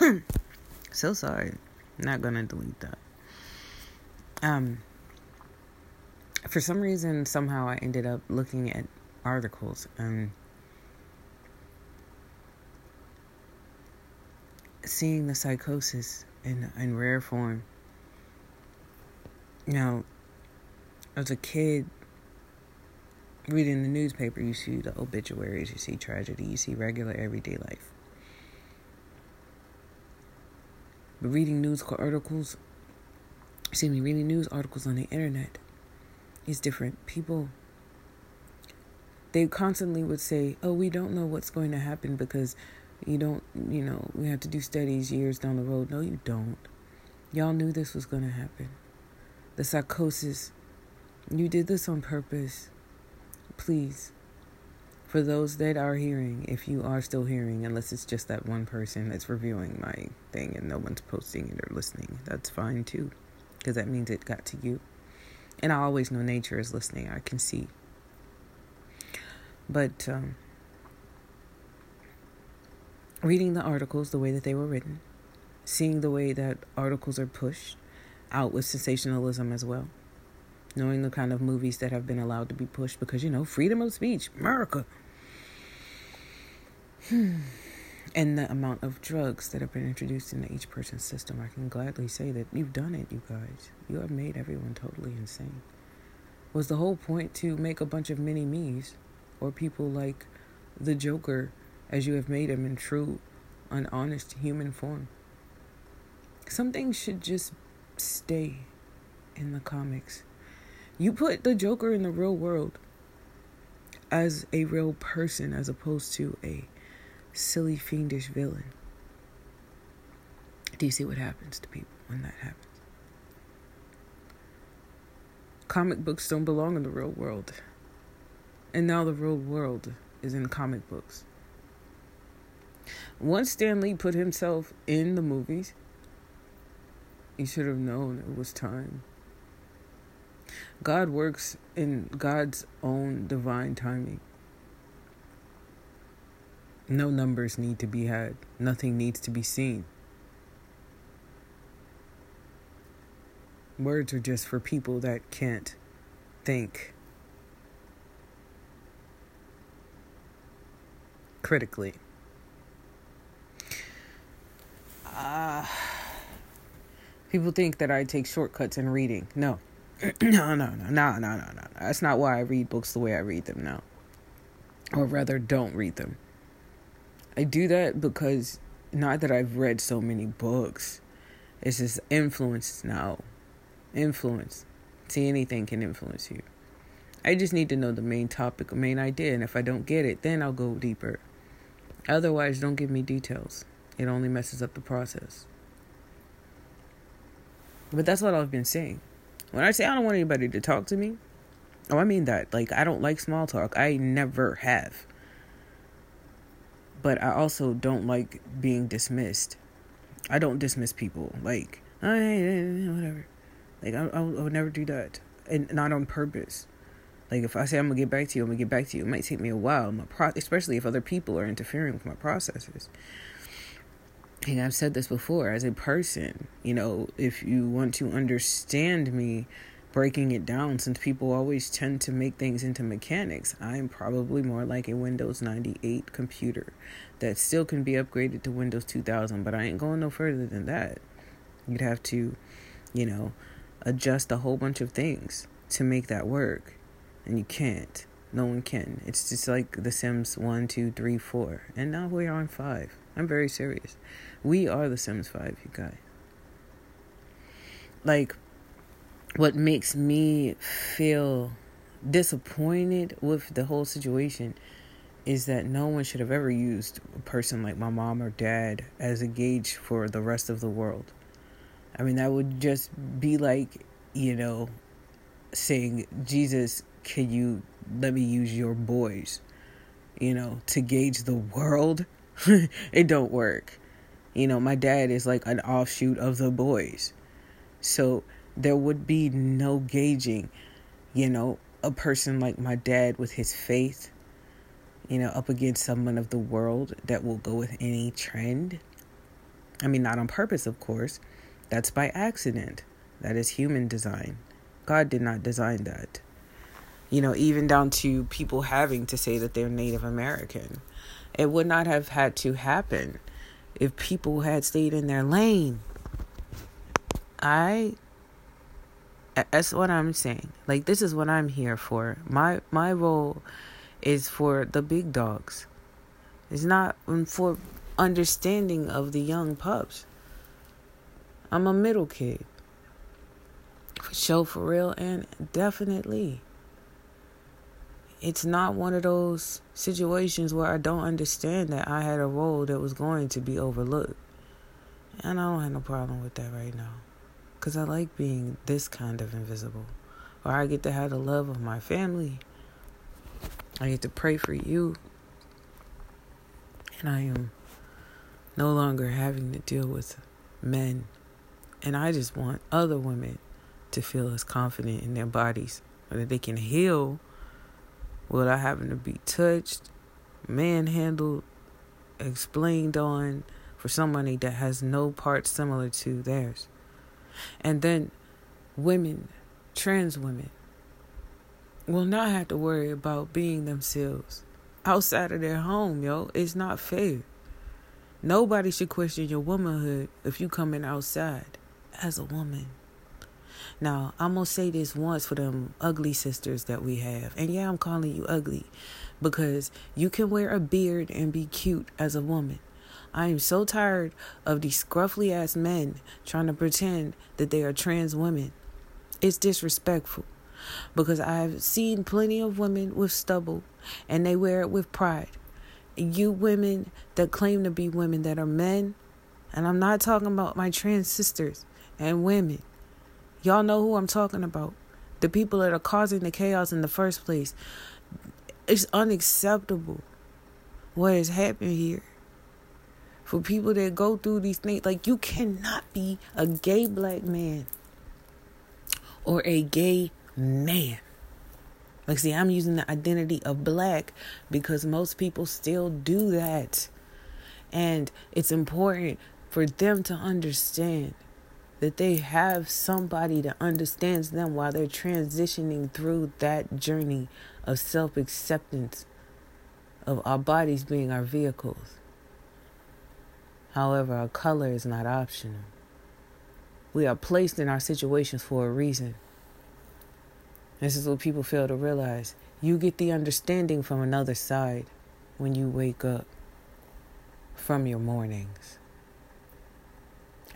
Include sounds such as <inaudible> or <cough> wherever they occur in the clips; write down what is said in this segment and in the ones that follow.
<coughs> so sorry. Not gonna delete that. Um, for some reason, somehow I ended up looking at articles and seeing the psychosis in in rare form. Know, as a kid, reading the newspaper, you see the obituaries, you see tragedy, you see regular everyday life. But reading news articles, excuse me, reading news articles on the internet is different. People, they constantly would say, oh, we don't know what's going to happen because you don't, you know, we have to do studies years down the road. No, you don't. Y'all knew this was going to happen. The psychosis, you did this on purpose. Please, for those that are hearing, if you are still hearing, unless it's just that one person that's reviewing my thing and no one's posting it or listening, that's fine too, because that means it got to you. And I always know nature is listening, I can see. But um, reading the articles the way that they were written, seeing the way that articles are pushed out with sensationalism as well, knowing the kind of movies that have been allowed to be pushed because, you know, freedom of speech, America. Hmm. and the amount of drugs that have been introduced into each person's system, I can gladly say that you've done it, you guys. You have made everyone totally insane. Was the whole point to make a bunch of mini me's or people like the Joker as you have made him in true, unhonest human form? Some things should just stay in the comics. You put the Joker in the real world as a real person as opposed to a silly, fiendish villain. Do you see what happens to people when that happens? Comic books don't belong in the real world. And now the real world is in comic books. Once Stan Lee put himself in the movies, he should have known it was time. God works in God's own divine timing. No numbers need to be had, nothing needs to be seen. Words are just for people that can't think critically. Uh, people think that I take shortcuts in reading. No. <clears throat> no, no, no, no, no, no, no. That's not why I read books the way I read them now. Or rather, don't read them. I do that because not that I've read so many books. It's just influence now. Influence. See, anything can influence you. I just need to know the main topic, the main idea, and if I don't get it, then I'll go deeper. Otherwise, don't give me details. It only messes up the process. But that's what I've been saying. When I say I don't want anybody to talk to me, oh, I mean that. Like, I don't like small talk. I never have but I also don't like being dismissed. I don't dismiss people. Like, oh, whatever. Like, I, I, would never do that. And not on purpose. Like, if I say I'm going to get back to you, I'm going to get back to you. It might take me a while, my pro- especially if other people are interfering with my processes. I've said this before as a person, you know, if you want to understand me, breaking it down since people always tend to make things into mechanics. I'm probably more like a Windows 98 computer that still can be upgraded to Windows 2000, but I ain't going no further than that. You'd have to, you know, adjust a whole bunch of things to make that work, and you can't. No one can. It's just like The Sims 1, 2, 3, 4. And now we're on 5. I'm very serious. We are The Sims 5, you guys. Like, what makes me feel disappointed with the whole situation is that no one should have ever used a person like my mom or dad as a gauge for the rest of the world. I mean, that would just be like, you know, saying, Jesus, can you let me use your boys, you know, to gauge the world? <laughs> it don't work. You know, my dad is like an offshoot of the boys. So there would be no gauging, you know, a person like my dad with his faith, you know, up against someone of the world that will go with any trend. I mean, not on purpose, of course. That's by accident. That is human design. God did not design that. You know, even down to people having to say that they're Native American. It would not have had to happen if people had stayed in their lane. I that's what I'm saying. Like this is what I'm here for. My my role is for the big dogs. It's not for understanding of the young pups. I'm a middle kid. For sure, for real, and definitely. It's not one of those situations where I don't understand that I had a role that was going to be overlooked. And I don't have no problem with that right now. Because I like being this kind of invisible. Or I get to have the love of my family. I get to pray for you. And I am no longer having to deal with men. And I just want other women to feel as confident in their bodies, that they can heal without having to be touched, manhandled, explained on for somebody that has no parts similar to theirs. And then women, trans women, will not have to worry about being themselves outside of their home, yo. It's not fair. Nobody should question your womanhood if you come in outside as a woman. Now, I'm going to say this once for them ugly sisters that we have. And yeah, I'm calling you ugly because you can wear a beard and be cute as a woman. I am so tired of these scruffy ass men trying to pretend that they are trans women. It's disrespectful because I've seen plenty of women with stubble and they wear it with pride you women that claim to be women that are men, and I'm not talking about my trans sisters and women. Y'all know who I'm talking about. The people that are causing the chaos in the first place. It's unacceptable what has happened here. For people that go through these things, like you cannot be a gay black man or a gay man like, see, I'm using the identity of black because most people still do that. And it's important for them to understand that they have somebody that understands them while they're transitioning through that journey of self acceptance, of our bodies being our vehicles. However, our color is not optional. We are placed in our situations for a reason. This is what people fail to realize. You get the understanding from another side when you wake up from your mornings.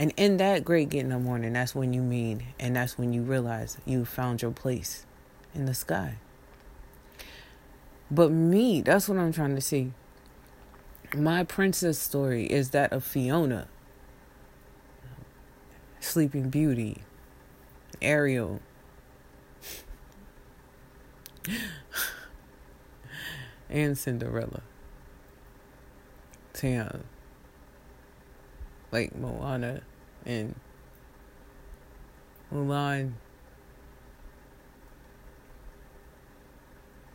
And in that great getting the morning, that's when you mean, and that's when you realize you found your place in the sky. But me, that's what I'm trying to see. My princess story is that of Fiona, Sleeping Beauty, Ariel, <laughs> and Cinderella. Tiana. Like Moana and Mulan.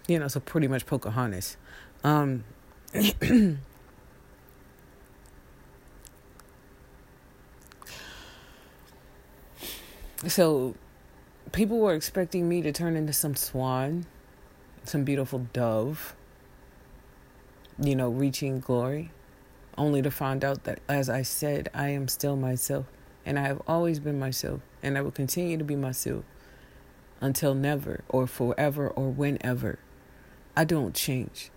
You know, so pretty much Pocahontas. Um <coughs> so people were expecting me to turn into some swan some beautiful dove, you know, reaching glory, only to find out that, as I said, I am still myself. And I have always been myself, and I will continue to be myself until never, or forever, or whenever. I don't change.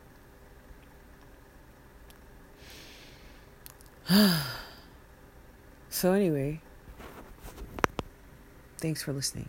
<sighs> so, anyway, thanks for listening.